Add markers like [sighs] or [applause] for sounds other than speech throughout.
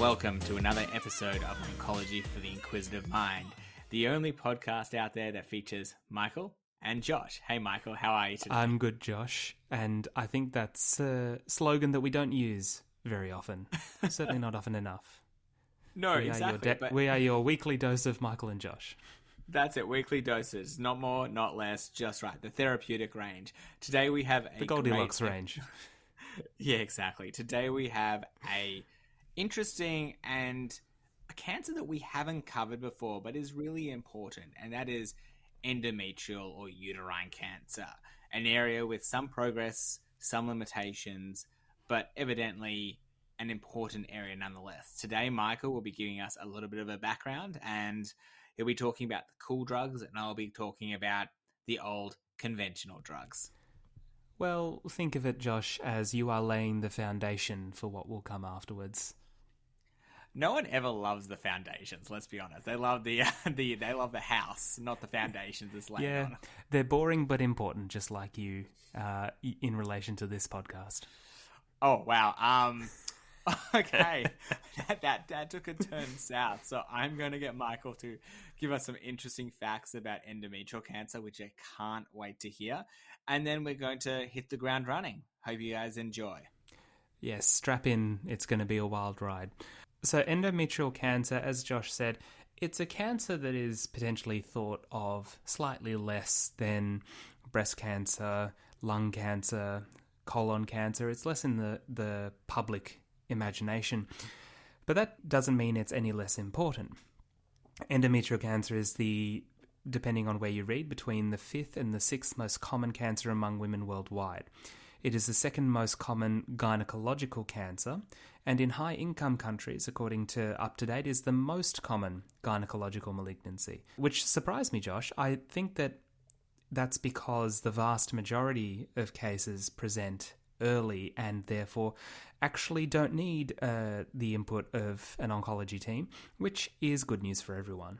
Welcome to another episode of Oncology for the Inquisitive Mind, the only podcast out there that features Michael and Josh. Hey, Michael, how are you today? I'm good, Josh, and I think that's a slogan that we don't use very often. [laughs] Certainly not often enough. no, We exactly. are, your de- but we are your weekly dose of Michael and Josh. that's it. Weekly doses, not more, not less, just right. The therapeutic range. Today we have a The Goldilocks great- range. [laughs] Yeah, exactly. Today we have a interesting and a cancer that we haven't covered before, but is really important, and that is endometrial or uterine cancer, an area with some progress, some limitations, but evidently an important area nonetheless. Today, Michael will be giving us a little bit of a background, and he'll be talking about the cool drugs, and I'll be talking about the old conventional drugs. Well, think of it, Josh, as you are laying the foundation for what will come afterwards. No one ever loves the foundations. Let's be honest. They love the [laughs] the they love the house, not the foundations it's laid yeah, on. they're boring but important, just like you, uh, in relation to this podcast. Oh wow. Um. [laughs] Okay, [laughs] that, that that took a turn south. So I'm going to get Michael to give us some interesting facts about endometrial cancer, which I can't wait to hear. And then we're going to hit the ground running. Hope you guys enjoy. Yes, strap in, it's going to be a wild ride. So, endometrial cancer, as Josh said, it's a cancer that is potentially thought of slightly less than breast cancer, lung cancer, colon cancer. It's less in the, the public imagination. But that doesn't mean it's any less important. Endometrial cancer is the, depending on where you read, between the fifth and the sixth most common cancer among women worldwide. It is the second most common gynecological cancer, and in high income countries, according to UpToDate, is the most common gynecological malignancy. Which surprised me, Josh. I think that that's because the vast majority of cases present early and therefore actually don't need uh, the input of an oncology team, which is good news for everyone.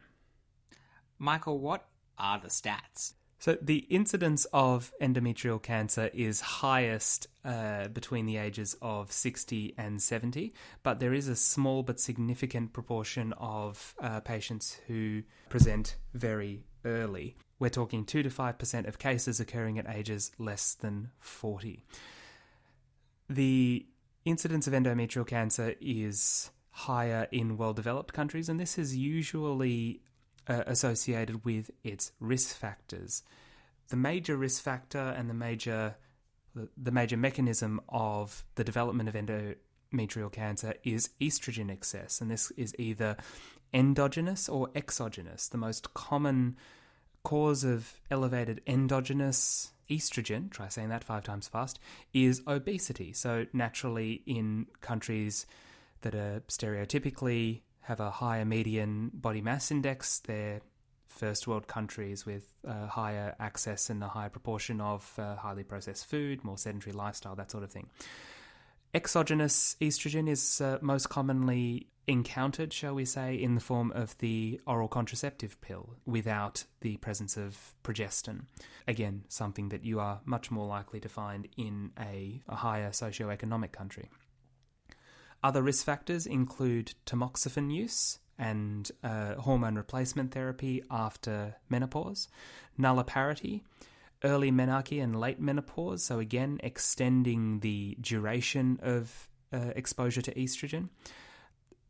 Michael, what are the stats? So, the incidence of endometrial cancer is highest uh, between the ages of 60 and 70, but there is a small but significant proportion of uh, patients who present very early. We're talking 2 to 5% of cases occurring at ages less than 40. The incidence of endometrial cancer is higher in well developed countries, and this is usually uh, associated with its risk factors. The major risk factor and the major the, major mechanism of the development of endometrial cancer is estrogen excess, and this is either endogenous or exogenous. The most common cause of elevated endogenous estrogen, try saying that five times fast, is obesity. So, naturally, in countries that are stereotypically have a higher median body mass index, they're first world countries with uh, higher access and a higher proportion of uh, highly processed food, more sedentary lifestyle, that sort of thing. Exogenous estrogen is uh, most commonly encountered, shall we say, in the form of the oral contraceptive pill without the presence of progestin. Again, something that you are much more likely to find in a, a higher socioeconomic country. Other risk factors include tamoxifen use and uh, hormone replacement therapy after menopause, nulliparity, early menarche and late menopause, so again, extending the duration of uh, exposure to estrogen,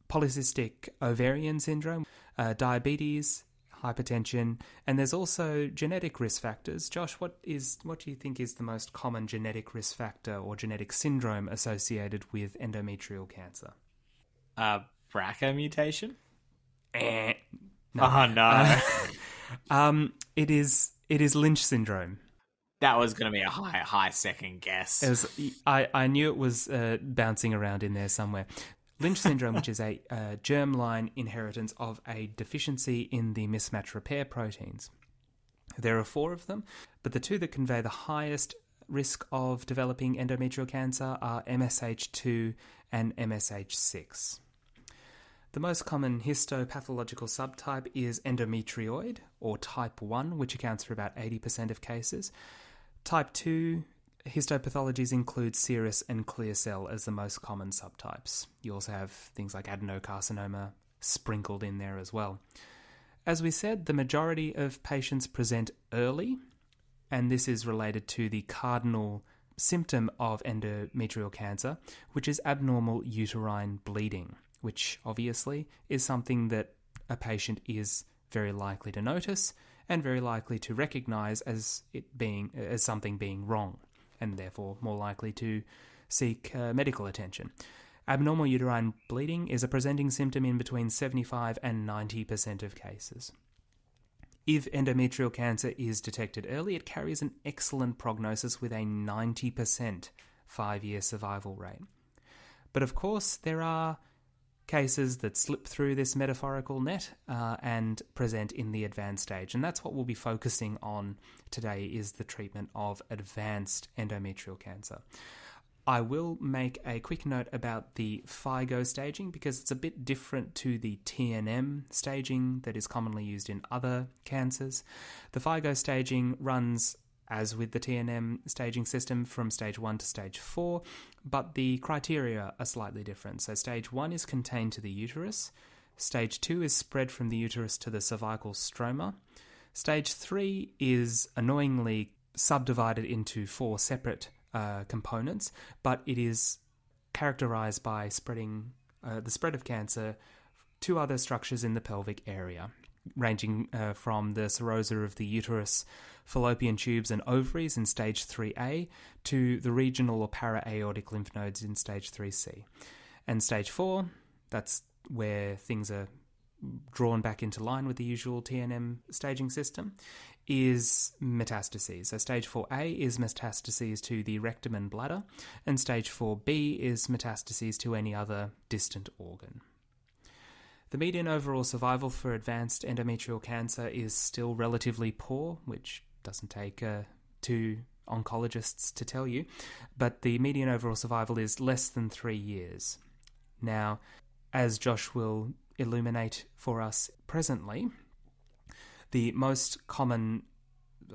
polycystic ovarian syndrome, uh, diabetes, hypertension, and there's also genetic risk factors. Josh, what is what do you think is the most common genetic risk factor or genetic syndrome associated with endometrial cancer? Uh, BRCA mutation. Eh, Oh no, [laughs] Um, it is it is Lynch syndrome. that was going to be a high high second guess. It was, I, I knew it was uh, bouncing around in there somewhere. Lynch syndrome, which is a uh, germline inheritance of a deficiency in the mismatch repair proteins. There are four of them, but the two that convey the highest risk of developing endometrial cancer are MSH2 and MSH6. The most common histopathological subtype is endometrioid, or type 1, which accounts for about 80% of cases. Type 2 Histopathologies include serous and clear cell as the most common subtypes. You also have things like adenocarcinoma sprinkled in there as well. As we said, the majority of patients present early, and this is related to the cardinal symptom of endometrial cancer, which is abnormal uterine bleeding, which obviously is something that a patient is very likely to notice and very likely to recognize as it being as something being wrong and therefore more likely to seek uh, medical attention. Abnormal uterine bleeding is a presenting symptom in between 75 and 90% of cases. If endometrial cancer is detected early, it carries an excellent prognosis with a 90% five year survival rate. But of course, there are cases that slip through this metaphorical net uh, and present in the advanced stage and that's what we'll be focusing on today is the treatment of advanced endometrial cancer I will make a quick note about the FIGO staging because it's a bit different to the TNM staging that is commonly used in other cancers. The FIGO staging runs as with the TNM staging system from stage 1 to stage 4, but the criteria are slightly different. So, stage 1 is contained to the uterus, stage 2 is spread from the uterus to the cervical stroma, stage 3 is annoyingly subdivided into four separate uh, components, but it is characterized by spreading uh, the spread of cancer to other structures in the pelvic area, ranging uh, from the serosa of the uterus, fallopian tubes, and ovaries in stage 3A to the regional or para-aortic lymph nodes in stage 3C. And stage 4, that's where things are drawn back into line with the usual TNM staging system, is metastases. So, stage 4A is metastases to the rectum and bladder, and stage 4B is metastases to any other distant organ. The median overall survival for advanced endometrial cancer is still relatively poor, which doesn't take uh, two oncologists to tell you, but the median overall survival is less than three years. Now, as Josh will illuminate for us presently, the most common,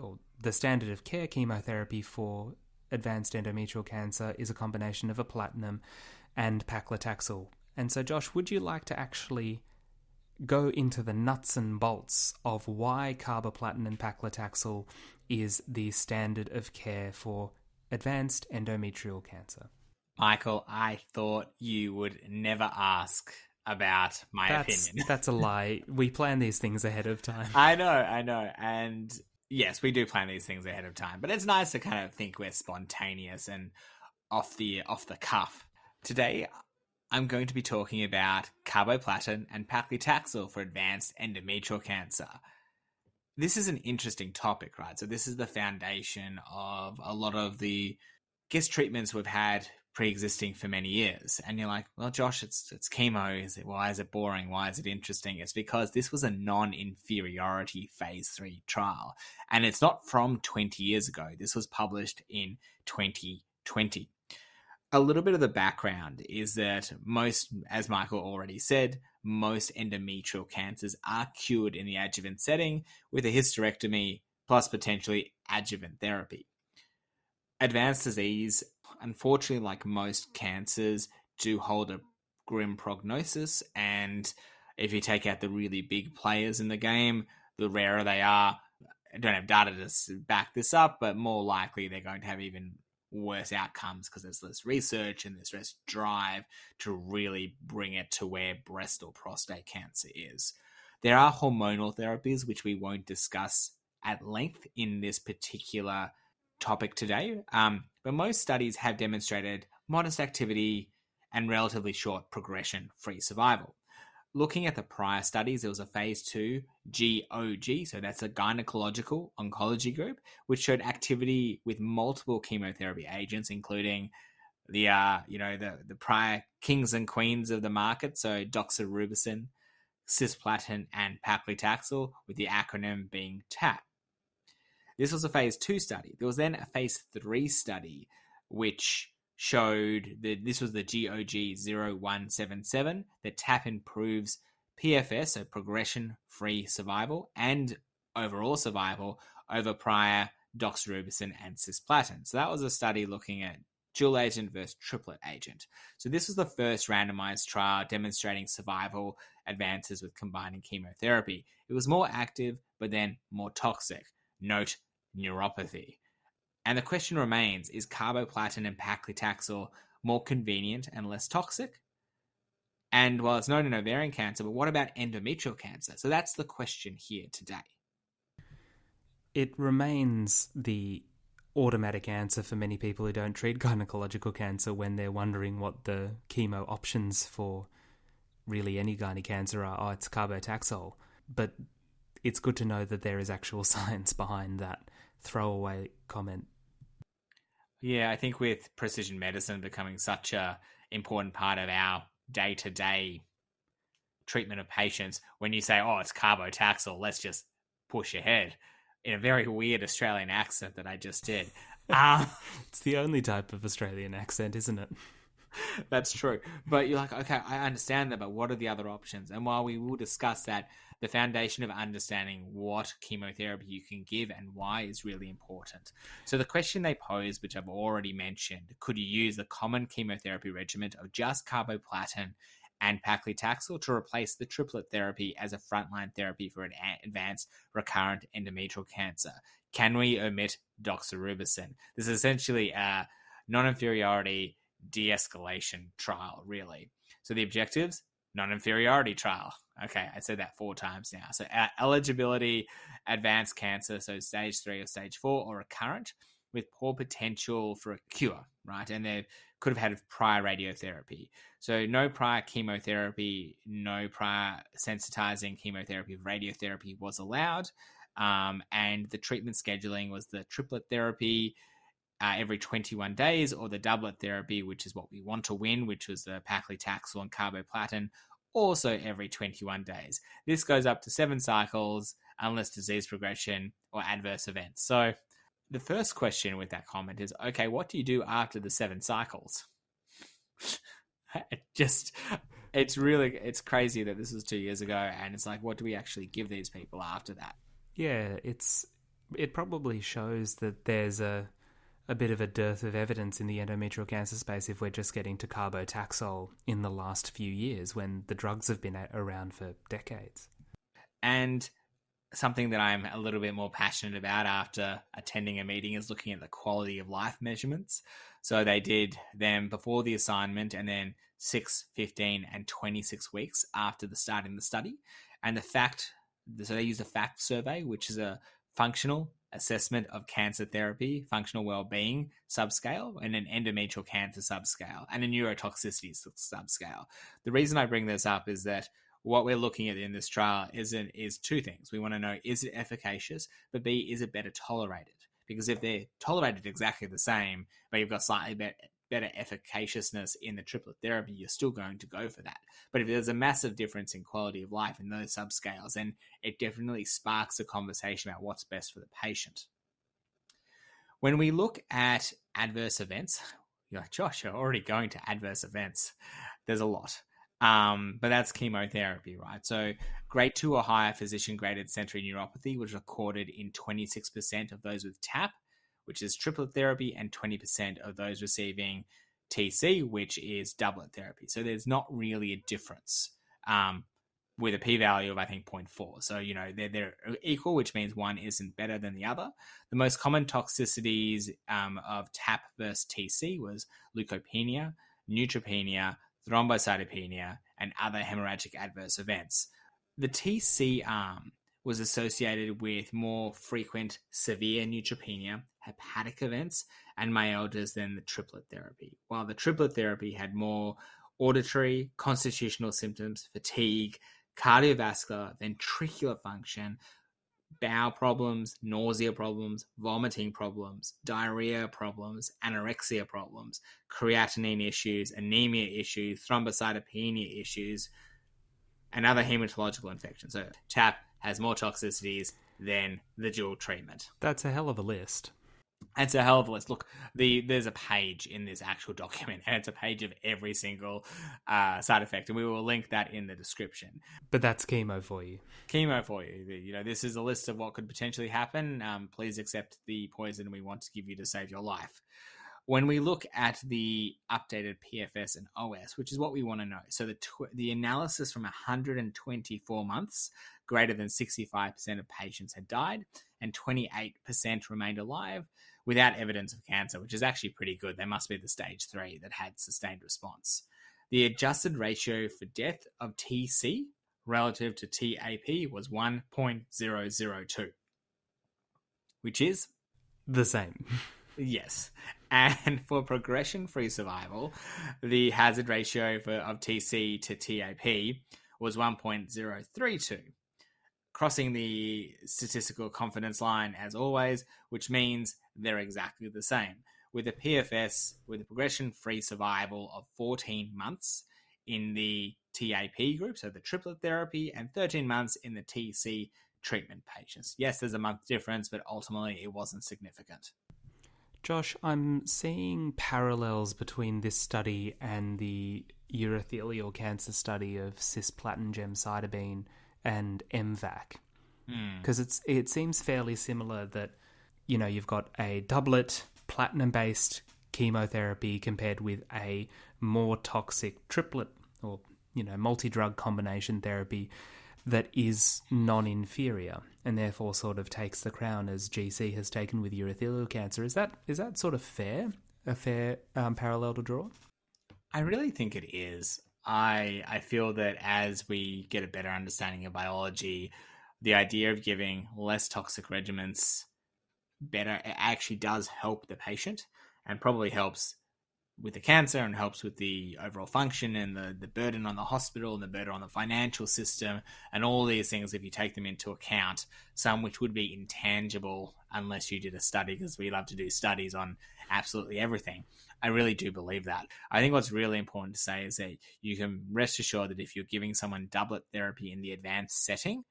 or the standard of care chemotherapy for advanced endometrial cancer is a combination of a platinum and paclitaxel. And so, Josh, would you like to actually go into the nuts and bolts of why carboplatin and paclitaxel is the standard of care for advanced endometrial cancer? Michael, I thought you would never ask about my that's, opinion. [laughs] that's a lie. We plan these things ahead of time. I know, I know. And yes, we do plan these things ahead of time, but it's nice to kind of think we're spontaneous and off the off the cuff. Today I'm going to be talking about carboplatin and paclitaxel for advanced endometrial cancer. This is an interesting topic, right? So this is the foundation of a lot of the guest treatments we've had pre-existing for many years. And you're like well josh it's it's chemo. Is it why is it boring? Why is it interesting? It's because this was a non-inferiority phase 3 trial. And it's not from 20 years ago. This was published in 2020 a little bit of the background is that most as michael already said most endometrial cancers are cured in the adjuvant setting with a hysterectomy plus potentially adjuvant therapy advanced disease unfortunately, like most cancers, do hold a grim prognosis. And if you take out the really big players in the game, the rarer they are. I don't have data to back this up, but more likely they're going to have even worse outcomes because there's less research and there's less drive to really bring it to where breast or prostate cancer is. There are hormonal therapies, which we won't discuss at length in this particular topic today, um, but most studies have demonstrated modest activity and relatively short progression free survival. Looking at the prior studies, there was a phase two GOG, so that's a gynecological oncology group, which showed activity with multiple chemotherapy agents, including the uh, you know the the prior kings and queens of the market, so doxorubicin, cisplatin, and paclitaxel, with the acronym being TAP. This was a phase two study. There was then a phase three study, which showed that this was the GOG 0177 that TAP improves PFS, so progression free survival, and overall survival over prior doxorubicin and cisplatin. So that was a study looking at dual agent versus triplet agent. So this was the first randomized trial demonstrating survival advances with combining chemotherapy. It was more active, but then more toxic. Note neuropathy. And the question remains is carboplatin and paclitaxel more convenient and less toxic? And well, it's known in ovarian cancer, but what about endometrial cancer? So that's the question here today. It remains the automatic answer for many people who don't treat gynecological cancer when they're wondering what the chemo options for really any gynae cancer are. Oh, it's carbotaxol. But it's good to know that there is actual [laughs] science behind that throwaway comment. Yeah, I think with precision medicine becoming such a important part of our day to day treatment of patients, when you say, "Oh, it's carbotaxol," let's just push ahead in a very weird Australian accent that I just did. [laughs] Um, it's the only type of Australian accent, isn't it? [laughs] That's true. But you're like, okay, I understand that, but what are the other options? And while we will discuss that, the foundation of understanding what chemotherapy you can give and why is really important. So, the question they pose, which I've already mentioned, could you use the common chemotherapy regimen of just carboplatin and paclitaxel to replace the triplet therapy as a frontline therapy for an advanced recurrent endometrial cancer? Can we omit doxorubicin? This is essentially a non inferiority de escalation trial, really. So the objectives non inferiority trial. Okay, I said that four times now. So eligibility, advanced cancer, so stage three or stage four, or recurrent with poor potential for a cure, right? And they could have had prior radiotherapy. So no prior chemotherapy, no prior sensitizing chemotherapy, radiotherapy was allowed. Um, and the treatment scheduling was the triplet therapy, uh, every 21 days, or the doublet therapy, which is what we want to win, which was the paclitaxel and carboplatin, also every 21 days. This goes up to seven cycles unless disease progression or adverse events. So the first question with that comment is okay, what do you do after the seven cycles? it [laughs] just it's really it's crazy that this was two years ago and it's like what do we actually give these people after that yeah it's it probably shows that there's a a bit of a dearth of evidence in the endometrial cancer space if we're just getting to carbotaxol in the last few years when the drugs have been around for decades. And something that I'm a little bit more passionate about after attending a meeting is looking at the quality of life measurements. So they did them before the assignment and then 6, 15, and 26 weeks after the starting the study. And the fact, so they used a FACT survey, which is a functional assessment of cancer therapy, functional well-being subscale, and an endometrial cancer subscale, and a neurotoxicity subscale. The reason I bring this up is that what we're looking at in this trial is is two things. We want to know is it efficacious, but B is it better tolerated? Because if they're tolerated exactly the same, but you've got slightly better better efficaciousness in the triplet therapy, you're still going to go for that. But if there's a massive difference in quality of life in those subscales, then it definitely sparks a conversation about what's best for the patient. When we look at adverse events, [sighs] you're like, Josh, you're already going to adverse events. There's a lot. Um, but that's chemotherapy, right? So, grade two or higher physician graded sensory neuropathy was recorded in 26% of those with TAP which is triplet therapy, and 20% of those receiving TC, which is doublet therapy. So there's not really a difference um, with a p value of, I think, 0.4. So, you know, they're, they're equal, which means one isn't better than the other. The most common toxicities um, of TAP versus TC was leukopenia, neutropenia, thrombocytopenia, and other hemorrhagic adverse events. The TC arm was associated with more frequent severe neutropenia, hepatic events, and myalgias than the triplet therapy. While the triplet therapy had more auditory, constitutional symptoms, fatigue, cardiovascular, ventricular function, bowel problems, nausea problems, vomiting problems, diarrhea problems, anorexia problems, creatinine issues, anemia issues, thrombocytopenia issues, and other hematological infections. So TAP has more toxicities than the dual treatment. That's a hell of a list. It's a hell of a list. Look, the there's a page in this actual [laughs] document, and it's a page of every single uh, side effect, and we will link that in the description. But that's chemo for you. Chemo for you. You know, this is a list of what could potentially happen. Um, please accept the poison we want to give you to save your life. When we look at the updated PFS and OS, which is what we want to know, so the tw- the analysis from 124 months, greater than 65% of patients had died, and 28% remained alive without evidence of cancer, which is actually pretty good. They must be the stage three that had sustained response. The adjusted ratio for death of TC relative to TAP was 1.002, which is the same. Yes. And for progression free survival, the hazard ratio for, of TC to TAP was 1.032 crossing the statistical confidence line as always, which means they're exactly the same. With a PFS with a progression free survival of 14 months in the TAP group, so the triplet therapy, and 13 months in the TC treatment patients. Yes, there's a month difference, but ultimately it wasn't significant. Josh, I'm seeing parallels between this study and the urothelial cancer study of cisplatin gemcitabine and MVAC. Because mm. it's it seems fairly similar that you know you've got a doublet platinum based chemotherapy compared with a more toxic triplet or you know multi drug combination therapy that is non inferior and therefore sort of takes the crown as GC has taken with urothelial cancer. Is that is that sort of fair? A fair um, parallel to draw? I really think it is. I I feel that as we get a better understanding of biology, the idea of giving less toxic regimens better it actually does help the patient and probably helps with the cancer and helps with the overall function and the, the burden on the hospital and the burden on the financial system and all these things if you take them into account some which would be intangible unless you did a study because we love to do studies on absolutely everything I really do believe that. I think what's really important to say is that you can rest assured that if you're giving someone doublet therapy in the advanced setting,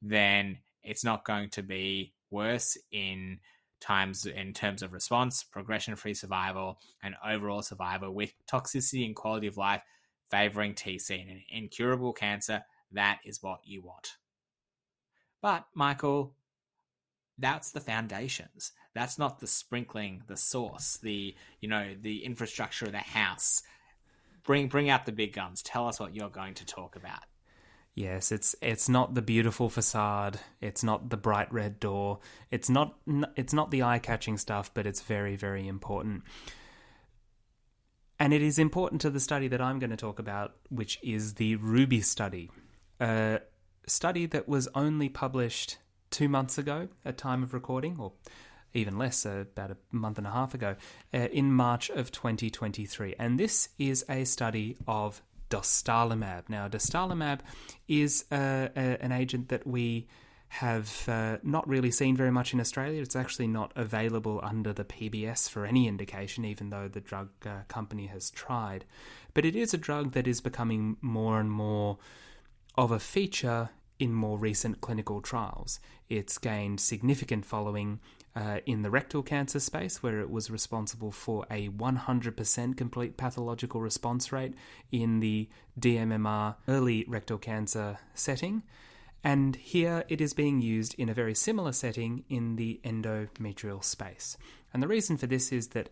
then it's not going to be worse in times in terms of response, progression free survival, and overall survival with toxicity and quality of life favoring TC. And in incurable cancer, that is what you want. But, Michael, that's the foundations. That's not the sprinkling, the sauce, the you know the infrastructure of the house. Bring bring out the big guns. Tell us what you're going to talk about. Yes, it's it's not the beautiful facade. It's not the bright red door. It's not it's not the eye-catching stuff, but it's very very important. And it is important to the study that I'm going to talk about, which is the Ruby study, a study that was only published two months ago at time of recording, or even less, uh, about a month and a half ago, uh, in March of 2023. And this is a study of dostarlimab. Now, dostarlimab is uh, a, an agent that we have uh, not really seen very much in Australia. It's actually not available under the PBS for any indication, even though the drug uh, company has tried. But it is a drug that is becoming more and more of a feature in more recent clinical trials. It's gained significant following uh, in the rectal cancer space, where it was responsible for a 100% complete pathological response rate in the DMMR early rectal cancer setting. And here it is being used in a very similar setting in the endometrial space. And the reason for this is that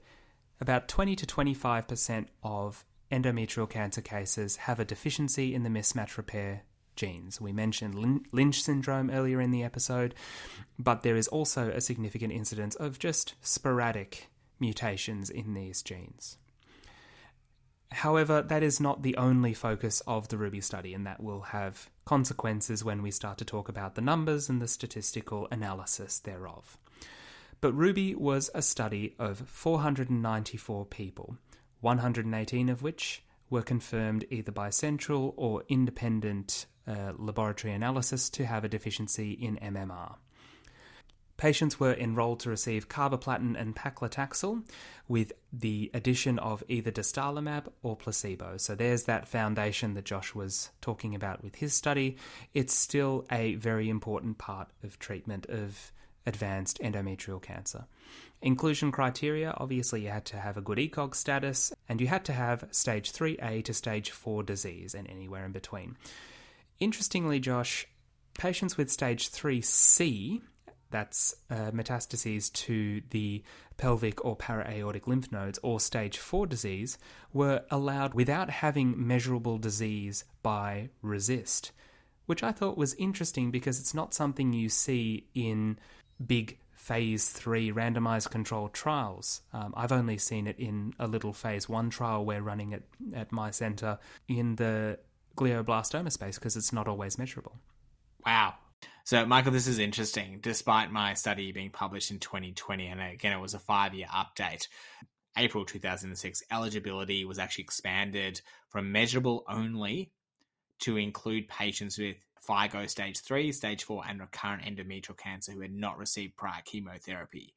about 20 to 25% of endometrial cancer cases have a deficiency in the mismatch repair genes. We mentioned Lynch syndrome earlier in the episode, but there is also a significant incidence of just sporadic mutations in these genes. However, that is not the only focus of the Ruby study, and that will have consequences when we start to talk about the numbers and the statistical analysis thereof. But Ruby was a study of 494 people, 118 of which were confirmed either by central or independent uh, laboratory analysis to have a deficiency in MMR. Patients were enrolled to receive carboplatin and paclitaxel with the addition of either dostarlimab or placebo. So there's that foundation that Josh was talking about with his study. It's still a very important part of treatment of advanced endometrial cancer. Inclusion criteria obviously, you had to have a good ECOG status and you had to have stage 3A to stage 4 disease and anywhere in between. Interestingly, Josh, patients with stage 3C, that's uh, metastases to the pelvic or para-aortic lymph nodes or stage 4 disease, were allowed without having measurable disease by RECIST, which I thought was interesting because it's not something you see in big phase three randomized controlled trials. Um, I've only seen it in a little phase one trial we're running at, at my center in the glioblastoma space because it's not always measurable. Wow. So, Michael, this is interesting. Despite my study being published in 2020, and again, it was a five year update, April 2006, eligibility was actually expanded from measurable only to include patients with FIGO stage 3, stage 4, and recurrent endometrial cancer who had not received prior chemotherapy.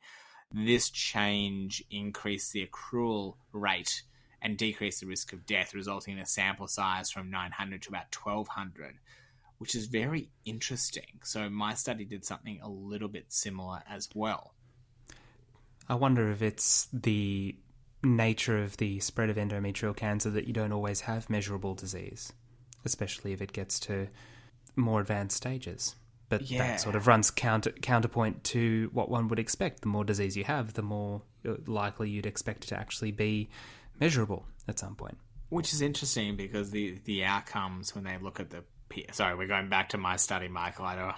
This change increased the accrual rate and decreased the risk of death, resulting in a sample size from 900 to about 1200, which is very interesting. So, my study did something a little bit similar as well. I wonder if it's the nature of the spread of endometrial cancer that you don't always have measurable disease, especially if it gets to more advanced stages. But Yeah. that sort of runs counter counterpoint to what one would expect. The more disease you have, the more uh, likely you'd expect it to actually be measurable at some point. Which is interesting because the the outcomes when they look at the P- sorry, we're going back to my study, Michael. I don't.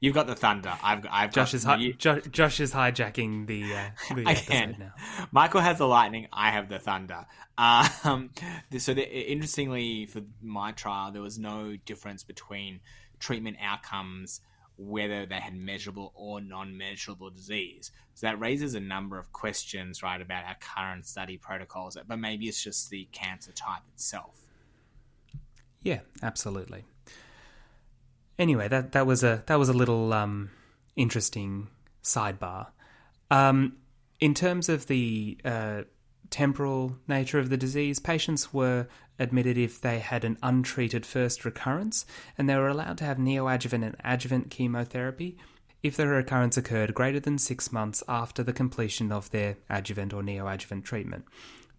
You've got the thunder. I've I've Josh got, is hi- you- jo- Josh is hijacking the, uh, [laughs] the I episode can. now. Michael has the lightning. I have the thunder. Um, so, the, interestingly, for my trial, there was no difference between treatment outcomes whether they had measurable or non-measurable disease. So that raises a number of questions, right, about our current study protocols. But maybe it's just the cancer type itself. Yeah, absolutely. Anyway, that that was a that was a little um, interesting sidebar. Um, in terms of the uh, temporal nature of the disease, patients were admitted if they had an untreated first recurrence, and they were allowed to have neoadjuvant and adjuvant chemotherapy if the recurrence occurred greater than six months after the completion of their adjuvant or neoadjuvant treatment.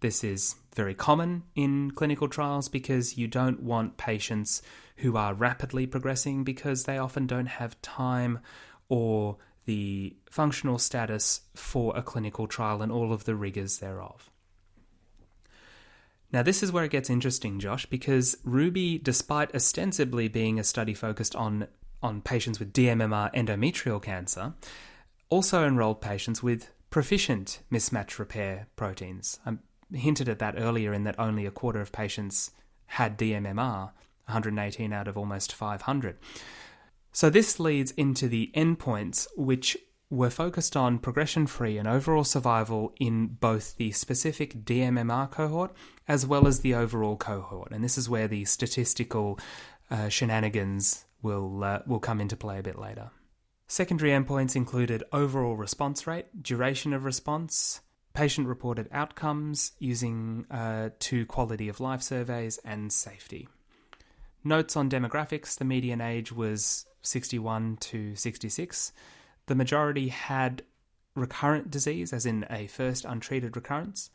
This is very common in clinical trials because you don't want patients who are rapidly progressing because they often don't have time or the functional status for a clinical trial and all of the rigors thereof. Now, this is where it gets interesting, Josh, because Ruby, despite ostensibly being a study focused on, on patients with DMMR endometrial cancer, also enrolled patients with proficient mismatch repair proteins. I hinted at that earlier in that only a quarter of patients had DMMR, 118 out of almost 500. So this leads into the endpoints, which were focused on progression free and overall survival in both the specific DMMR cohort as well as the overall cohort. And this is where the statistical uh, shenanigans will, uh, will come into play a bit later. Secondary endpoints included overall response rate, duration of response, patient reported outcomes using uh, two quality of life surveys, and safety. Notes on demographics the median age was 61 to 66. The majority had recurrent disease, as in a first untreated recurrence,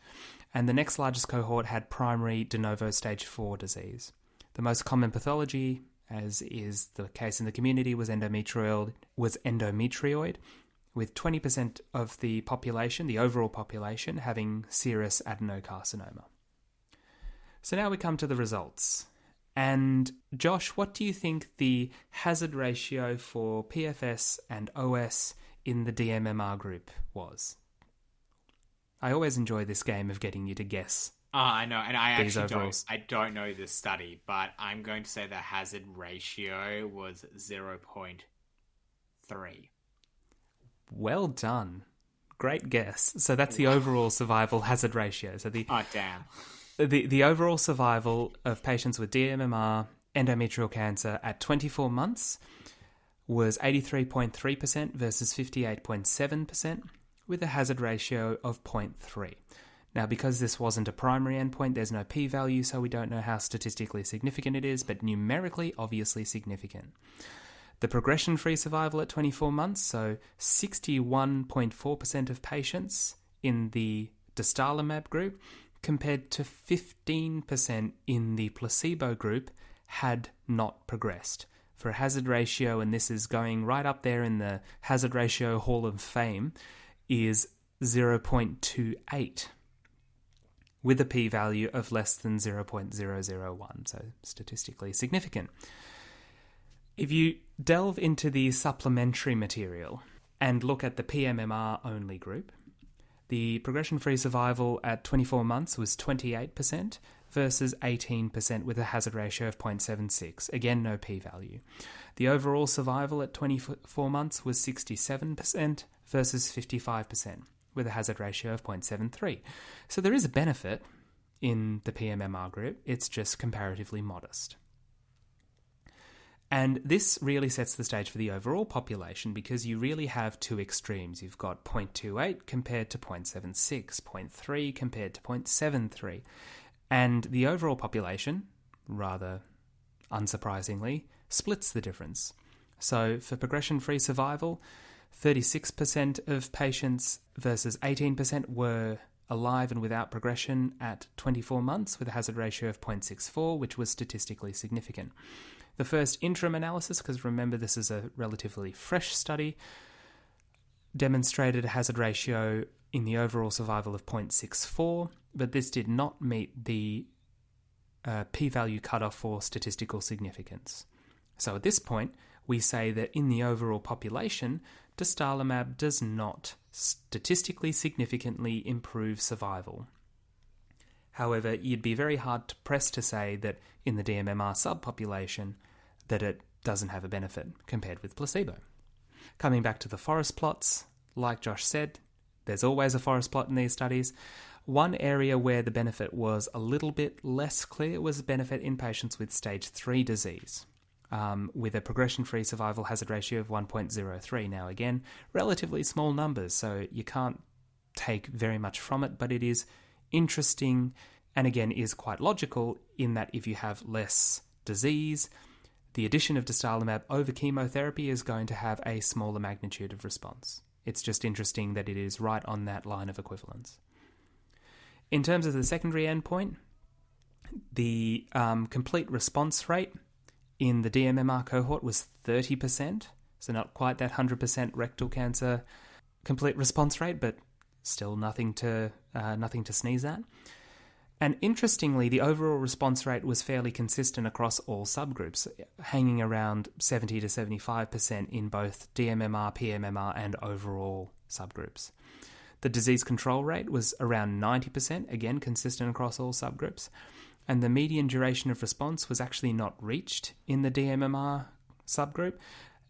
and the next largest cohort had primary de novo stage 4 disease. The most common pathology, as is the case in the community, was endometrioid, was endometrioid, with 20% of the population, the overall population, having serous adenocarcinoma. So now we come to the results. And Josh, what do you think the hazard ratio for PFS and OS in the DMMR group was? I always enjoy this game of getting you to guess. Oh, I know, and I actually don't. I don't know this study, but I'm going to say the hazard ratio was zero point three. Well done. Great guess. So that's the overall survival hazard ratio. So the Oh damn! The the overall survival of patients with DMMR endometrial cancer at 24 months was 83.3% versus 58.7% with a hazard ratio of 0.3. Now, because this wasn't a primary endpoint, there's no p value, so we don't know how statistically significant it is, but numerically, obviously significant. The progression free survival at 24 months, so 61.4% of patients in the dostarlimab group compared to 15% in the placebo group had not progressed. For a hazard ratio, and this is going right up there in the hazard ratio hall of fame, is 0.28 with a p value of less than 0.001, so statistically significant. If you delve into the supplementary material and look at the PMMR only group, the progression free survival at 24 months was 28% versus 18% with a hazard ratio of 0.76. Again, no p value. The overall survival at 24 months was 67% versus 55% with a hazard ratio of 0.73. So there is a benefit in the PMMR group, it's just comparatively modest. And this really sets the stage for the overall population because you really have two extremes. You've got 0.28 compared to 0.76, 0.3 compared to 0.73. And the overall population, rather unsurprisingly, splits the difference. So for progression free survival, 36% of patients versus 18% were alive and without progression at 24 months with a hazard ratio of 0.64, which was statistically significant. The first interim analysis, because remember this is a relatively fresh study, demonstrated a hazard ratio in the overall survival of 0.64, but this did not meet the uh, p value cutoff for statistical significance. So at this point, we say that in the overall population, dostarlimab does not statistically significantly improve survival. However, you'd be very hard to press to say that in the DMMR subpopulation that it doesn't have a benefit compared with placebo. Coming back to the forest plots, like Josh said, there's always a forest plot in these studies. One area where the benefit was a little bit less clear was the benefit in patients with stage 3 disease, um, with a progression free survival hazard ratio of 1.03. Now, again, relatively small numbers, so you can't take very much from it, but it is interesting and again is quite logical in that if you have less disease, the addition of dostarlimab over chemotherapy is going to have a smaller magnitude of response. It's just interesting that it is right on that line of equivalence. In terms of the secondary endpoint, the um, complete response rate in the DMMR cohort was 30%, so not quite that 100% rectal cancer complete response rate, but still nothing to uh, nothing to sneeze at. And interestingly, the overall response rate was fairly consistent across all subgroups, hanging around 70 to 75% in both DMMR, PMMR, and overall subgroups. The disease control rate was around 90%, again consistent across all subgroups. And the median duration of response was actually not reached in the DMMR subgroup,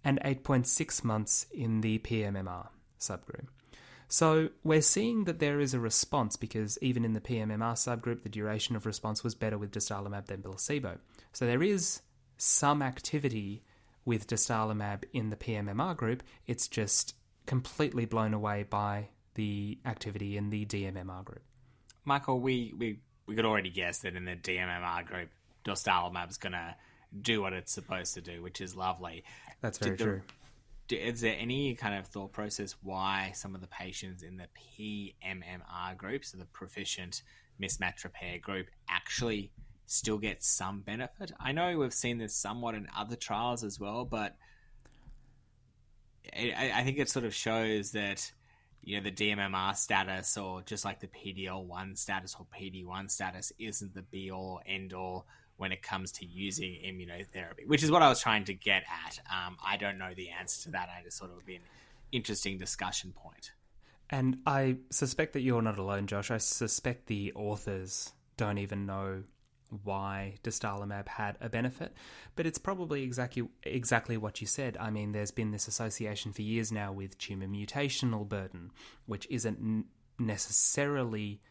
and 8.6 months in the PMMR subgroup. So we're seeing that there is a response because even in the PMMR subgroup, the duration of response was better with dostarlimab than placebo. So there is some activity with dostarlimab in the PMMR group. It's just completely blown away by the activity in the DMMR group. Michael, we, we, we could already guess that in the DMMR group, dostarlimab's going to do what it's supposed to do, which is lovely. That's very true is there any kind of thought process why some of the patients in the PMMR group, so the proficient mismatch repair group, actually still get some benefit? I know we've seen this somewhat in other trials as well, but I, I think it sort of shows that you know the DMMR status or just like the PDL1 status or PD1 status isn't the be all end all when it comes to using immunotherapy, which is what I was trying to get at. Um, I don't know the answer to that. I just thought it would be an interesting discussion point. And I suspect that you're not alone, Josh. I suspect the authors don't even know why dostarlimab had a benefit, but it's probably exactly exactly what you said. I mean, there's been this association for years now with tumor mutational burden, which isn't necessarily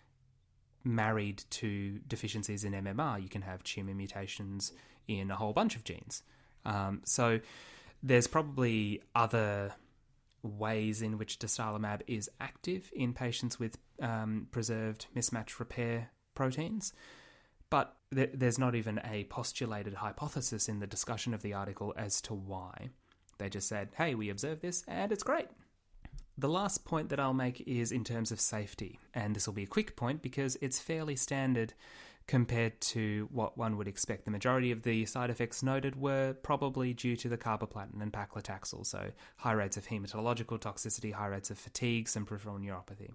married to deficiencies in MMR, you can have tumor mutations in a whole bunch of genes. Um, so there's probably other ways in which dostarlimab is active in patients with um, preserved mismatch repair proteins, but th- there's not even a postulated hypothesis in the discussion of the article as to why. They just said, hey, we observed this and it's great. The last point that I'll make is in terms of safety, and this will be a quick point because it's fairly standard compared to what one would expect. The majority of the side effects noted were probably due to the carboplatin and paclitaxel, so high rates of hematological toxicity, high rates of fatigue, some peripheral neuropathy.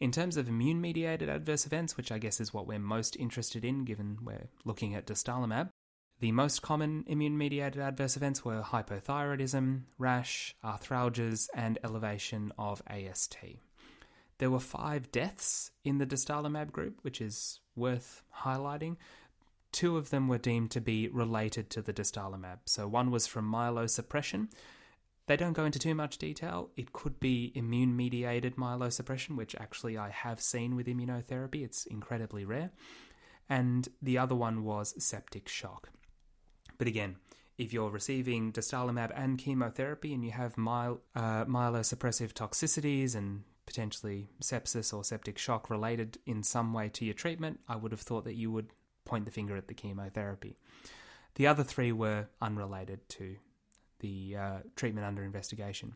In terms of immune mediated adverse events, which I guess is what we're most interested in given we're looking at dostarlimab, the most common immune mediated adverse events were hypothyroidism, rash, arthralgias, and elevation of AST. There were five deaths in the dostarlimab group, which is worth highlighting. Two of them were deemed to be related to the dostarlimab. So one was from myelosuppression. They don't go into too much detail. It could be immune mediated myelosuppression, which actually I have seen with immunotherapy. It's incredibly rare. And the other one was septic shock. But again, if you're receiving dostarlimab and chemotherapy and you have myel- uh, myelosuppressive toxicities and potentially sepsis or septic shock related in some way to your treatment, I would have thought that you would point the finger at the chemotherapy. The other three were unrelated to the uh, treatment under investigation.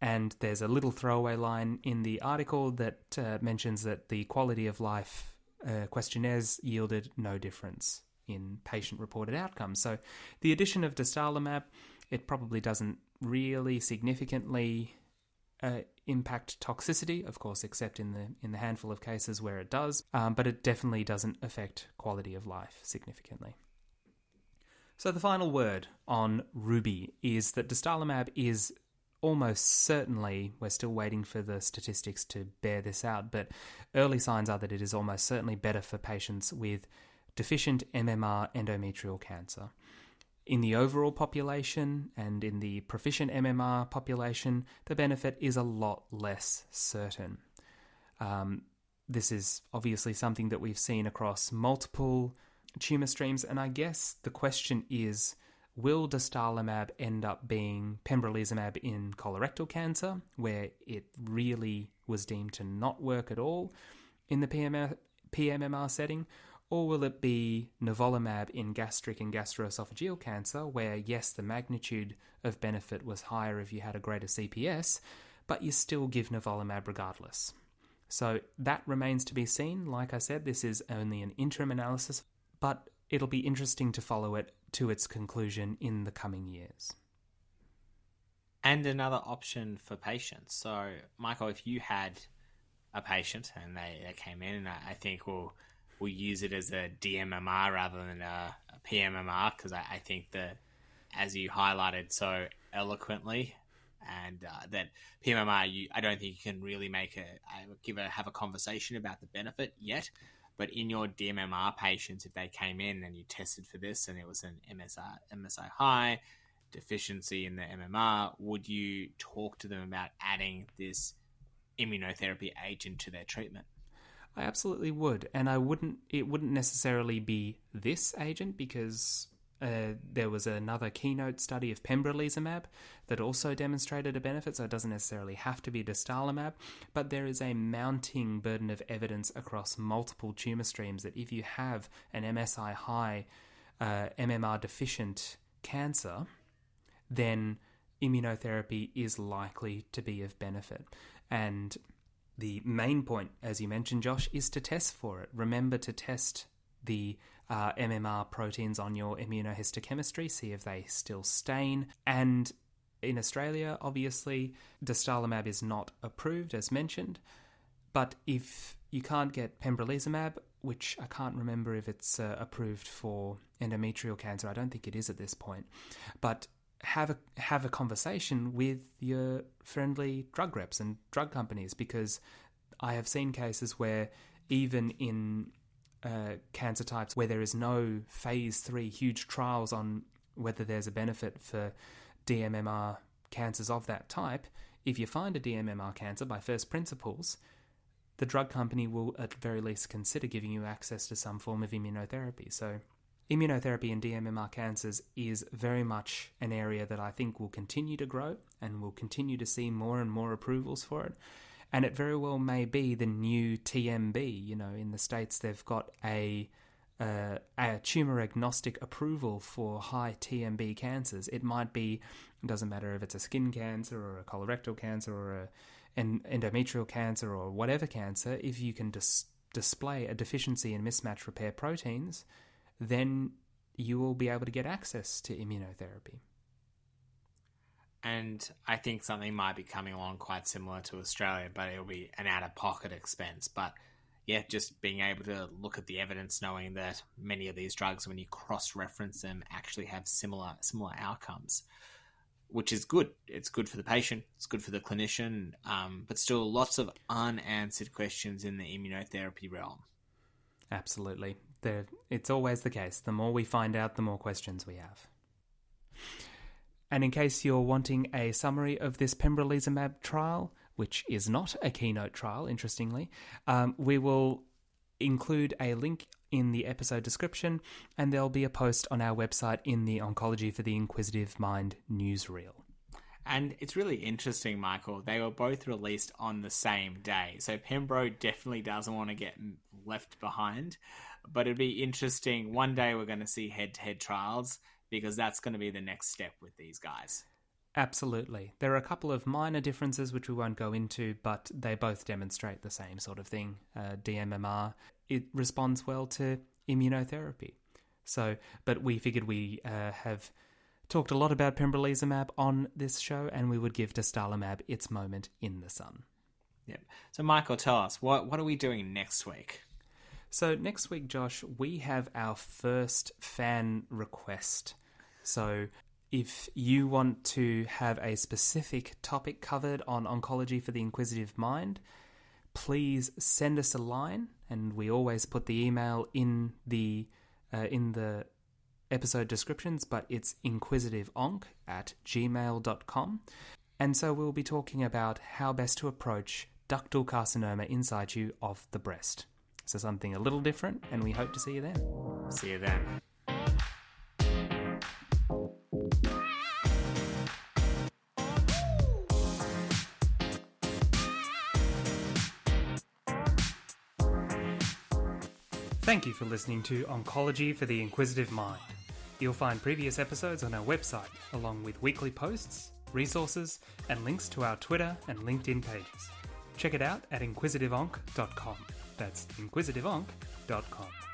And there's a little throwaway line in the article that uh, mentions that the quality of life uh, questionnaires yielded no difference in patient reported outcomes. So the addition of dostarlimab, it probably doesn't really significantly uh, impact toxicity, of course, except in the in the handful of cases where it does. Um, but it definitely doesn't affect quality of life significantly. So the final word on Ruby is that dostarlimab is almost certainly we're still waiting for the statistics to bear this out, but early signs are that it is almost certainly better for patients with deficient MMR endometrial cancer. In the overall population and in the proficient MMR population, the benefit is a lot less certain. Um, this is obviously something that we've seen across multiple tumor streams, and I guess the question is will dostarlimab end up being pembrolizumab in colorectal cancer, where it really was deemed to not work at all in the PMR, PMMR setting, or will it be nivolumab in gastric and gastroesophageal cancer, where yes, the magnitude of benefit was higher if you had a greater CPS, but you still give nivolumab regardless? So that remains to be seen. Like I said, this is only an interim analysis, but it'll be interesting to follow it to its conclusion in the coming years. And another option for patients. So, Michael, if you had a patient and they, they came in, and I, I think we'll we use it as a DMMR rather than a, a PMMR because I, I, think that, as you highlighted so eloquently, and uh, that PMMR, you, I don't think you can really make a, give a have a conversation about the benefit yet. But in your DMMR patients, if they came in and you tested for this and it was an MSI MSI high deficiency in the MMR, would you talk to them about adding this immunotherapy agent to their treatment? I absolutely would, and I wouldn't. It wouldn't necessarily be this agent because uh, there was another keynote study of pembrolizumab that also demonstrated a benefit, so it doesn't necessarily have to be dostarlimab. But there is a mounting burden of evidence across multiple tumor streams that if you have an MSI high, uh, MMR deficient cancer, then immunotherapy is likely to be of benefit. And the main point, as you mentioned, Josh, is to test for it. Remember to test the uh, MMR proteins on your immunohistochemistry, see if they still stain. And in Australia, obviously, dostarlimab is not approved, as mentioned. But if you can't get pembrolizumab, which I can't remember if it's uh, approved for endometrial cancer, I don't think it is at this point. But have a have a conversation with your friendly drug reps and drug companies because I have seen cases where even in uh, cancer types where there is no phase three huge trials on whether there's a benefit for DMMR cancers of that type, if you find a DMMR cancer by first principles, the drug company will at the very least consider giving you access to some form of immunotherapy. So Immunotherapy in DMMR cancers is very much an area that I think will continue to grow and we'll continue to see more and more approvals for it. And it very well may be the new TMB. You know, in the States, they've got a uh, a tumor agnostic approval for high TMB cancers. It might be, it doesn't matter if it's a skin cancer or a colorectal cancer or a, an endometrial cancer or whatever cancer, if you can dis- display a deficiency in mismatch repair proteins, then you will be able to get access to immunotherapy. And I think something might be coming along quite similar to Australia, but it'll be an out of pocket expense. But yeah, just being able to look at the evidence, knowing that many of these drugs, when you cross reference them, actually have similar similar outcomes, which is good. It's good for the patient, it's good for the clinician, um, but still lots of unanswered questions in the immunotherapy realm. Absolutely, It's always the case. The more we find out, the more questions we have. And in case you're wanting a summary of this pembrolizumab trial, which is not a keynote trial, interestingly, um, we will include a link in the episode description, and there'll be a post on our website in the Oncology for the Inquisitive Mind newsreel. And it's really interesting, Michael. They were both released on the same day. So Pembro definitely doesn't want to get left behind. But it'd be interesting. One day we're going to see head to head trials because that's going to be the next step with these guys. Absolutely. There are a couple of minor differences which we won't go into, but they both demonstrate the same sort of thing. Uh, DMMR, it responds well to immunotherapy. So, but we figured we uh, have talked a lot about pembrolizumab on this show, and we would give dostarlimab its moment in the sun. Yep. So, Michael, tell us what what are we doing next week? So next week, Josh, we have our first fan request. So if you want to have a specific topic covered on oncology for the inquisitive mind, please send us a line, and we always put the email in the uh, in the episode descriptions, but it's inquisitiveonc at gmail.com. And so we'll be talking about how best to approach ductal carcinoma in situ of the breast. So something a little different, and we hope to see you then. See you then. Thank you for listening to Oncology for the Inquisitive Mind. You'll find previous episodes on our website, along with weekly posts, resources, and links to our Twitter and LinkedIn pages. Check it out at inquisitiveonc.com. That's inquisitiveonc.com.